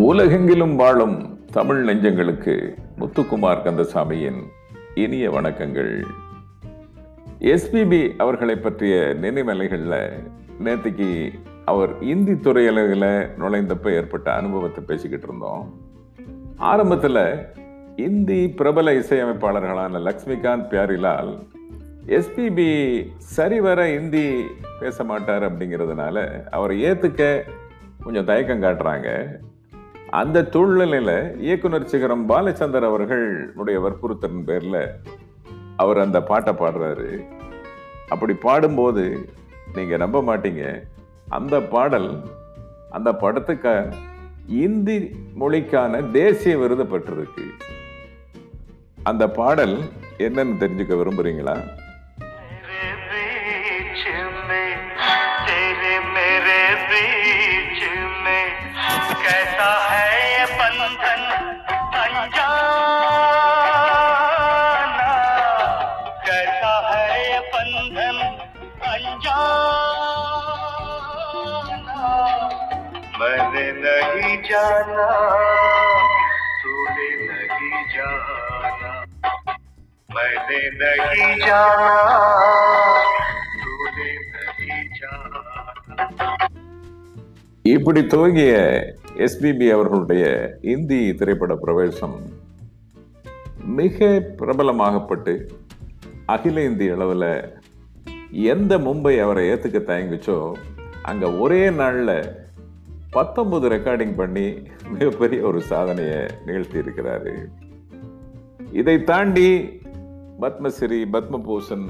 உலகெங்கிலும் வாழும் தமிழ் நெஞ்சங்களுக்கு முத்துக்குமார் கந்தசாமியின் இனிய வணக்கங்கள். எஸ்பிபி அவர்களை பற்றிய நினைவலைகளில் நேற்றுக்கு அவர் இந்தி துறையலகில் நுழைந்தப்ப ஏற்பட்ட அனுபவத்தை பேசிக்கிட்டு இருந்தோம். ஆரம்பத்தில் இந்தி பிரபல இசையமைப்பாளர்களான லக்ஷ்மிகாந்த் பியாரிலால் எஸ்பிபி சரிவர இந்தி பேச மாட்டார் அப்படிங்கிறதுனால அவரை ஏற்றுக்க கொஞ்சம் தயக்கம் காட்டுறாங்க. அந்த சூழ்நிலையில் இயக்குனர் சிகரம் பாலச்சந்தர் அவர்களுடைய வற்புறுத்தலின் பேரில் அவர் அந்த பாட்டை பாடுறாரு. அப்படி பாடும்போது நீங்கள் நம்ப மாட்டீங்க. அந்த பாடல் அந்த படத்துக்கு இந்தி மொழிக்கான தேசிய விருது பெற்றிருக்கு. அந்த பாடல் என்னன்னு தெரிஞ்சுக்க விரும்புகிறீங்களா नहीं जाना तूने नहीं जाना இப்படி துவங்கிய எஸ்பிபி அவர்களுடைய இந்தி திரைப்பட பிரவேசம் மிக பிரபலமாகப்பட்டு அகில இந்திய அளவில் எந்த மும்பை அவரை ஏற்றுக்க தயங்குச்சோ அங்கே ஒரே நாளில் பத்தொன்பது ரெக்கார்டிங் பண்ணி மிகப்பெரிய ஒரு சாதனையை நிகழ்த்தி இருக்கிறாரு இதை தாண்டி பத்மஸ்ரீ பத்மபூஷன்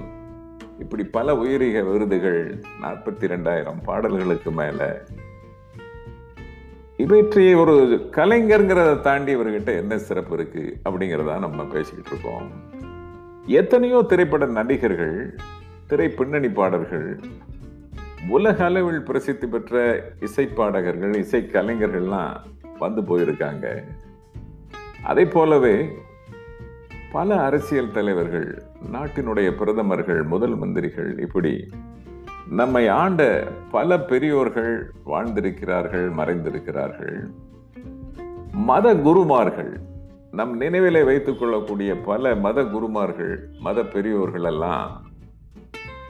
இப்படி பல உயரிய விருதுகள் நாற்பத்தி ரெண்டாயிரம் பாடல்களுக்கு மேலே. இவற்றை ஒரு கலைஞருங்கிறத தாண்டி இவர்கிட்ட என்ன சிறப்பு இருக்கு அப்படிங்கிறதா நம்ம பேசிக்கிட்டு இருக்கோம். எத்தனையோ திரைப்பட நடிகர்கள் திரை பின்னணி பாடல்கள் உலக அளவில் பிரசித்தி பெற்ற இசைப்பாடகர்கள் இசை கலைஞர்கள்லாம் வந்து போயிருக்காங்க. அதே போலவே பல அரசியல் தலைவர்கள் நாட்டினுடைய பிரதமர்கள் முதல் மந்திரிகள் இப்படி நம்மை ஆண்ட பல பெரியோர்கள் வாழ்ந்திருக்கிறார்கள் மறைந்திருக்கிறார்கள். மத குருமார்கள் நம் நினைவிலே வைத்துக் கொள்ளக்கூடிய பல மத குருமார்கள் மத பெரியோர்கள் எல்லாம்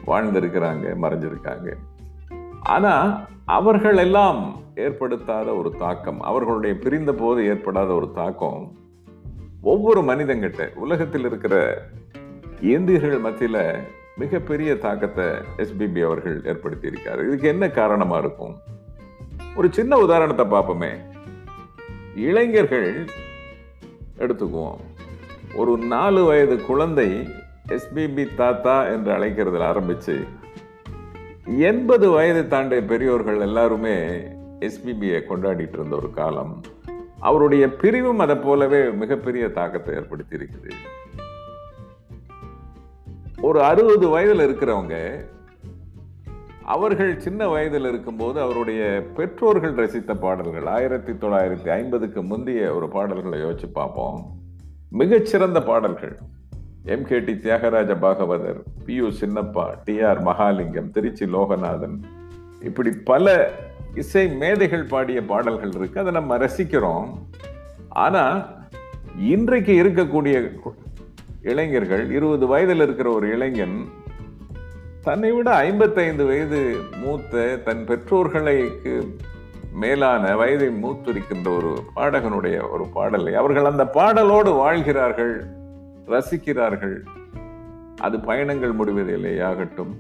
வாழ்ந்திருக்கிறாங்க மறைஞ்சிருக்காங்க. ஆனா அவர்கள் எல்லாம் ஏற்படுத்தாத ஒரு தாக்கம் அவர்களுடைய பிரிந்த போது ஏற்படாத ஒரு தாக்கம் ஒவ்வொரு மனிதங்கிட்ட உலகத்தில் இருக்கிற இந்தியர்கள் மத்தியில மிகப்பெரிய தாக்கத்தை எஸ்பிபி அவர்கள் ஏற்படுத்தி இருக்காரு இதுக்கு என்ன காரணமா இருக்கும்? ஒரு சின்ன உதாரணத்தை பார்ப்போமே. இளைஞர்கள் எடுத்துக்குவோம். ஒரு நாலு வயது குழந்தை எஸ்பிபி தாத்தா என்று அழைக்கிறதுல ஆரம்பிச்சு எண்பது வயது தாண்டிய பெரியோர்கள் எல்லாருமே எஸ்பிபியை கொண்டாடிட்டு இருந்த ஒரு காலம். அவருடைய பிரிவும் அதை போலவே மிகப்பெரிய தாக்கத்தை ஏற்படுத்தி இருக்குது ஒரு அறுபது வயதில் இருக்கிறவங்க அவர்கள் சின்ன வயதில் இருக்கும்போது அவருடைய பெற்றோர்கள் ரசித்த பாடல்கள் ஆயிரத்தி தொள்ளாயிரத்தி ஐம்பதுக்கு முந்தைய ஒரு பாடல்களை யோசிச்சு பார்ப்போம். மிகச்சிறந்த பாடல்கள். M. K. T. Thyagaraja Bhagavathar P. U. Chinnappa T. R. Mahalingam Tiruchi Loganathan இப்படி பல இசை மேதைகள் பாடிய பாடல்கள் இருக்கு. அதை நம்ம ரசிக்கிறோம். ஆனா இன்றைக்கு இருக்கக்கூடிய இளைஞர்கள் இருபது வயதில் இருக்கிற ஒரு இளைஞன் தன்னை விட ஐம்பத்தைந்து வயது மூத்த தன் பெற்றோர்களுக்கு மேலான வயதை மூத்திருக்கின்ற ஒரு பாடகனுடைய ஒரு பாடலை. அவர்கள் அந்த பாடலோடு வாழ்கிறார்கள் ரசிக்கிறார்கள். அது பயணங்கள் முடிவதில்லை ஆகட்டும்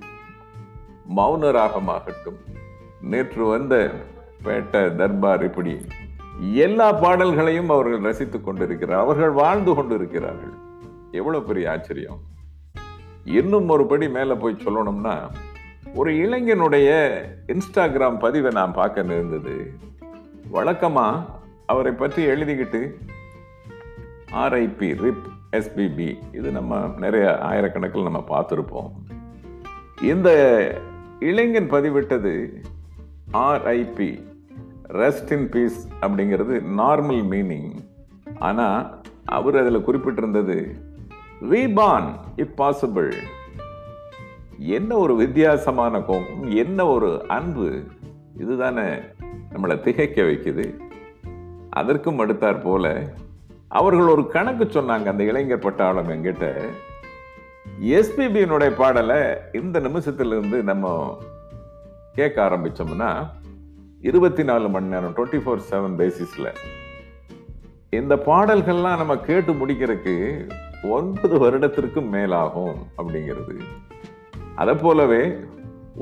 மௌன ராகமாகட்டும் நேற்று வந்த பேட்ட தர்பார் இப்படி எல்லா பாடல்களையும் அவர்கள் ரசித்துக் கொண்டிருக்கிறார். அவர்கள் வாழ்ந்து கொண்டிருக்கிறார்கள். எவ்வளவு பெரிய ஆச்சரியம். இன்னும் ஒரு படி மேலே போய் சொல்லணும்னா ஒரு இளைஞனுடைய இன்ஸ்டாகிராம் பதிவை நான் பார்க்க நேர்ந்தது. வழக்கமாக அவரை பற்றி எழுதிக்கிட்டு ஆர்ஐபி ரிப் எஸ்பிபி இது நம்ம நிறைய ஆயிரக்கணக்கில் நம்ம பார்த்துருப்போம். இந்த இளைஞன் பதிவிட்டது ஆர்ஐபி ரெஸ்ட் இன் பீஸ் அப்படிங்கிறது நார்மல் மீனிங் ஆனால் அவர் அதில் குறிப்பிட்டிருந்தது ரீபான் இப் பாசிபிள் என்ன ஒரு வித்தியாசமான கோபம் என்ன ஒரு அன்பு இதுதானே நம்மளை திகைக்க வைக்குது. அதற்கும் அடுத்தார் போல அவர்கள் ஒரு கணக்கு சொன்னாங்க அந்த இளைஞர் பட்டாளம் என்கிட்ட. எஸ்பிபியினுடைய பாடலை இந்த நிமிஷத்திலிருந்து நம்ம கேட்க ஆரம்பிச்சோம்னா இருபத்தி நாலு மணி நேரம் டுவெண்ட்டி ஃபோர் செவன் பேசிஸில் இந்த பாடல்கள்லாம் நம்ம கேட்டு முடிக்கிறதுக்கு ஒன்பது வருடத்திற்கும் மேலாகும் அப்படிங்கிறது. அதை போலவே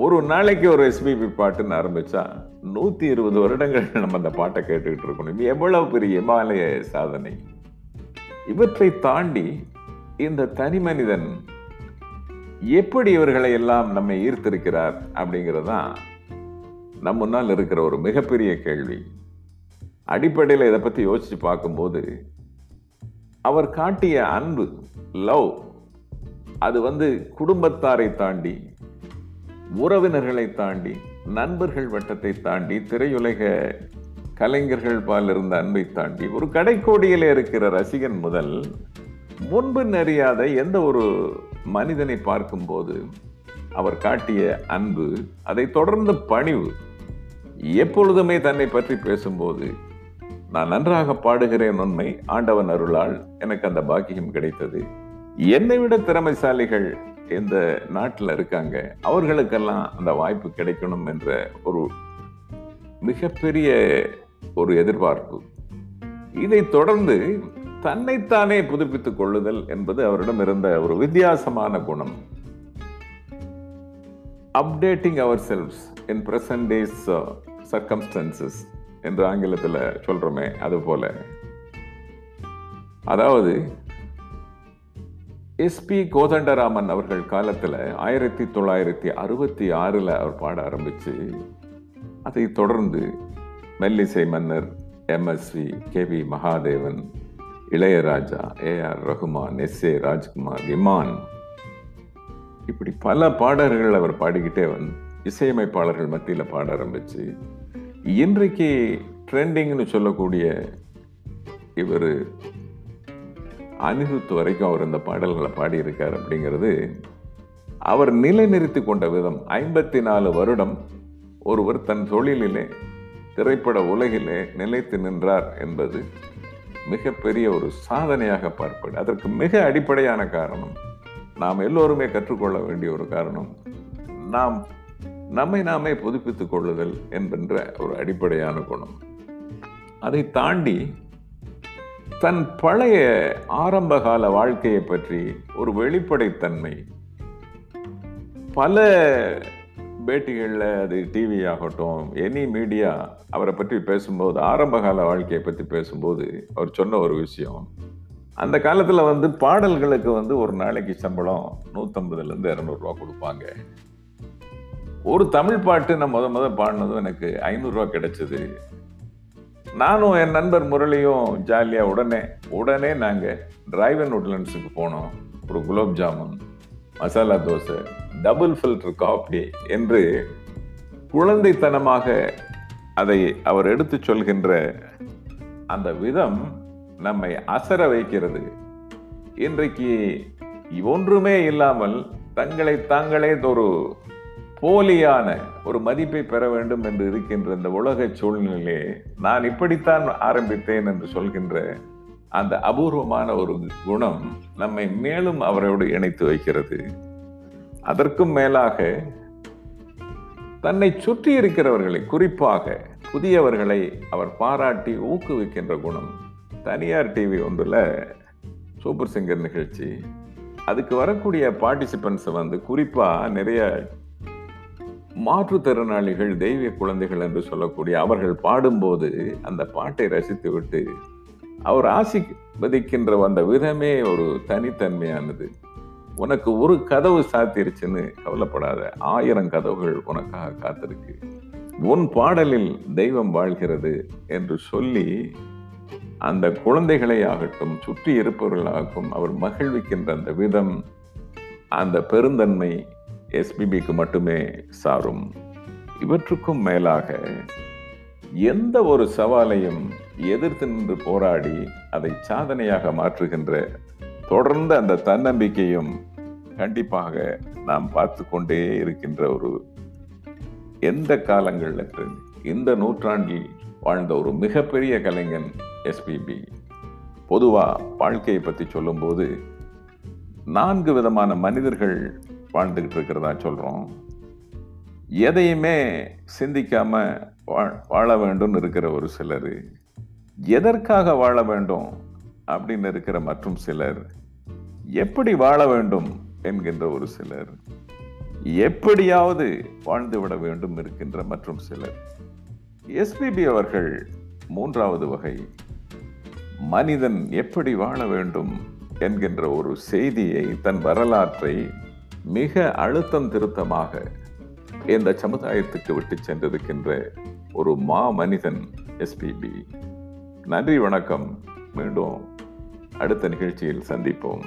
ஒரு நாளைக்கு ஒரு எஸ்பிபி பாட்டுன்னு ஆரம்பித்தா நூத்தி இருபது வருடங்கள் நம்ம அந்த பாட்டை கேட்டுக்கிட்டு இருக்கணும். இது எவ்வளவு பெரிய இமாலய சாதனை. இவற்றை தாண்டி இந்த தனி மனிதன் எப்படி இவர்களை எல்லாம் நம்மை ஈர்த்திருக்கிறார் அப்படிங்கிறது தான் நம் முன்னால் இருக்கிற ஒரு மிகப்பெரிய கேள்வி. அடிப்படையில் இதை பற்றி யோசித்து பார்க்கும்போது அவர் காட்டிய அன்பு லவ் அது வந்து குடும்பத்தாரை தாண்டி உறவினர்களை தாண்டி நண்பர்கள் வட்டத்தை தாண்டி திரையுலக கலைஞர்கள் பால் இருந்த அன்பை தாண்டி ஒரு கடைக்கோடியில் இருக்கிற ரசிகன் முதல் முன்பு நெறியாத எந்த ஒரு மனிதனை பார்க்கும்போது அவர் காட்டிய அன்பு அதை தொடர்ந்து பணிவு எப்பொழுதுமே தன்னை பற்றி பேசும்போது நான் நன்றாக பாடுகிறேன் உண்மை ஆண்டவன் அருளால் எனக்கு அந்த பாக்கியம் கிடைத்தது. என்னை விட திறமைசாலிகள் இந்த நாட்டில் இருக்காங்க அவர்களுக்கெல்லாம் அந்த வாய்ப்பு கிடைக்கணும் என்ற ஒரு மிகப்பெரிய ஒரு எதிர்பார்ப்பு. இதை தொடர்ந்து தன்னைத்தானே புதுப்பித்துக் கொள்ளுதல் என்பது அவரிடம் இருந்த ஒரு வித்தியாசமான குணம். Updating ourselves in present days circumstances என்று ஆங்கிலத்தில் சொல்கிறோமே அதுபோல் அதாவது எஸ்பி கோதண்டராமன் அவர்கள் காலத்தில் ஆயிரத்தி தொள்ளாயிரத்தி அறுபத்தி ஆறில் அவர் பாட ஆரம்பித்து அதை தொடர்ந்து மெல்லிசை மன்னர் MSV K V Mahadevan Ilaiyaraaja A R Rahman S A Rajkumar விமான் இப்படி பல பாடல்கள் அவர் பாடிக்கிட்டே வந்து இசையமைப்பாளர்கள் மத்தியில் பாட ஆரம்பித்து இன்றைக்கு ட்ரெண்டிங்னு சொல்லக்கூடிய இவர் அனிருத் வரைக்கும் அவர் இந்த பாடல்களை பாடியிருக்கார் அப்படிங்கிறது அவர் நிலைநிறுத்தி கொண்ட விதம். ஐம்பத்தி நாலு வருடம் ஒருவர் தன் தொழிலிலே திரைப்பட உலகிலே நிலைத்து நின்றார் என்பது மிகப்பெரிய ஒரு சாதனையாக பார்ப்பது. அதற்கு மிக அடிப்படையான காரணம் நாம் எல்லோருமே கற்றுக்கொள்ள வேண்டிய ஒரு காரணம் நாம் நம்மை நாமே புதுப்பித்துக் கொள்ளுதல் என்கின்ற ஒரு அடிப்படையான குணம். அதை தாண்டி தன் பழைய ஆரம்பகால வாழ்க்கையை பற்றி ஒரு வெளிப்படைத்தன்மை. பல பேட்டிகளில் அது டிவி ஆகட்டும் எனி மீடியா அவரை பற்றி பேசும்போது ஆரம்பகால வாழ்க்கையை பற்றி பேசும்போது அவர் சொன்ன ஒரு விஷயம். அந்த காலத்தில் வந்து பாடல்களுக்கு வந்து ஒரு நாளைக்கு சம்பளம் நூற்றம்பதுலேருந்து இரநூறுவா கொடுப்பாங்க. ஒரு தமிழ் பாட்டு நான் முத முத பாடினதும் எனக்கு ஐநூறுரூவா கிடைச்சது. நானும் என் நண்பர் முரளியும் ஜாலியாக உடனே உடனே நாங்கள் டிரைவன் உட்லண்ட்ஸுக்கு போனோம். ஒரு gulab jamun masala dosa double filter coffee என்று குழந்தைத்தனமாக அதை அவர் எடுத்து சொல்கின்ற அந்த விதம் நம்மை அசர வைக்கிறது. இன்றைக்கு ஒன்றுமே இல்லாமல் தங்களை தாங்களே ஒரு போலியான ஒரு மதிப்பை பெற வேண்டும் என்று இருக்கின்ற இந்த உலக சூழ்நிலையிலே நான் இப்படித்தான் ஆரம்பித்தேன் என்று சொல்கின்ற அந்த அபூர்வமான ஒரு குணம் நம்மை மேலும் அவரோடு இணைத்து வைக்கிறது. அதற்கும் மேலாக தன்னை சுற்றி இருக்கிறவர்களை குறிப்பாக புதியவர்களை அவர் பாராட்டி ஊக்குவிக்கின்ற குணம். தனியார் டிவி ஒன்றில் சூப்பர் சிங்கர் நிகழ்ச்சி. அதுக்கு வரக்கூடிய பார்ட்டிசிபென்ட்ஸை வந்து குறிப்பாக நிறைய மாற்றுத்திறனாளிகள் தெய்வ குழந்தைகள் என்று சொல்லக்கூடிய அவர்கள் பாடும்போது அந்த பாட்டை ரசித்து விட்டு அவர் ஆசிர்வதிக்கின்ற அந்த விதமே ஒரு தனித்தன்மையானது. உனக்கு ஒரு கதவு சாத்திருச்சுன்னு கவலைப்படாத ஆயிரம் கதவுகள் உனக்காக காத்திருக்கு. உன் பாடலில் தெய்வம் வாழ்கிறது என்று சொல்லி அந்த குழந்தைகளை ஆகட்டும் சுற்றி இருப்பவர்களாகட்டும் அவர் மகிழ்விக்கின்ற அந்த விதம் அந்த பெருந்தன்மை எஸ்பிபிக்கு மட்டுமே சாரும். இவற்றுக்கும் மேலாக எந்த ஒரு சவாலையும் எதிர்த்து நின்று போராடி அதை சாதனையாக மாற்றுகின்ற தொடர்ந்து அந்த தன்னம்பிக்கையும் கண்டிப்பாக நாம் பார்த்து கொண்டே இருக்கின்ற ஒரு எந்த காலங்களில் இந்த நூற்றாண்டில் வாழ்ந்த ஒரு மிகப்பெரிய கலைஞன் எஸ்பிபி பொதுவாக வாழ்க்கையை பற்றி சொல்லும்போது நான்கு விதமான மனிதர்கள் வாழ்ந்துக்கிட்டு இருக்கிறதா சொல்கிறோம் எதையுமே சிந்திக்காமல் வா- வாழ வேண்டும்னு இருக்கிற ஒரு சிலர் எதற்காக வாழ வேண்டும் அப்படின்னு இருக்கிற மற்றும் சிலர் எப்படி வாழ வேண்டும் என்கின்ற ஒரு சிலர் எப்படியாவது வாழ்ந்துவிட வேண்டும் இருக்கின்ற மற்றும் சிலர். எஸ்பிபி அவர்கள் மூன்றாவது வகை மனிதன் எப்படி வாழ வேண்டும் என்கின்ற ஒரு செய்தியை தன் வரலாற்றை மிக அழுத்தம் திருத்தமாக இந்த சமுதாயத்துக்கு விட்டு சென்றிருக்கின்ற ஒரு மா மனிதன் எஸ்பிபி நன்றி வணக்கம். மீண்டும் அடுத்த நிகழ்ச்சியில் சந்திப்போம்.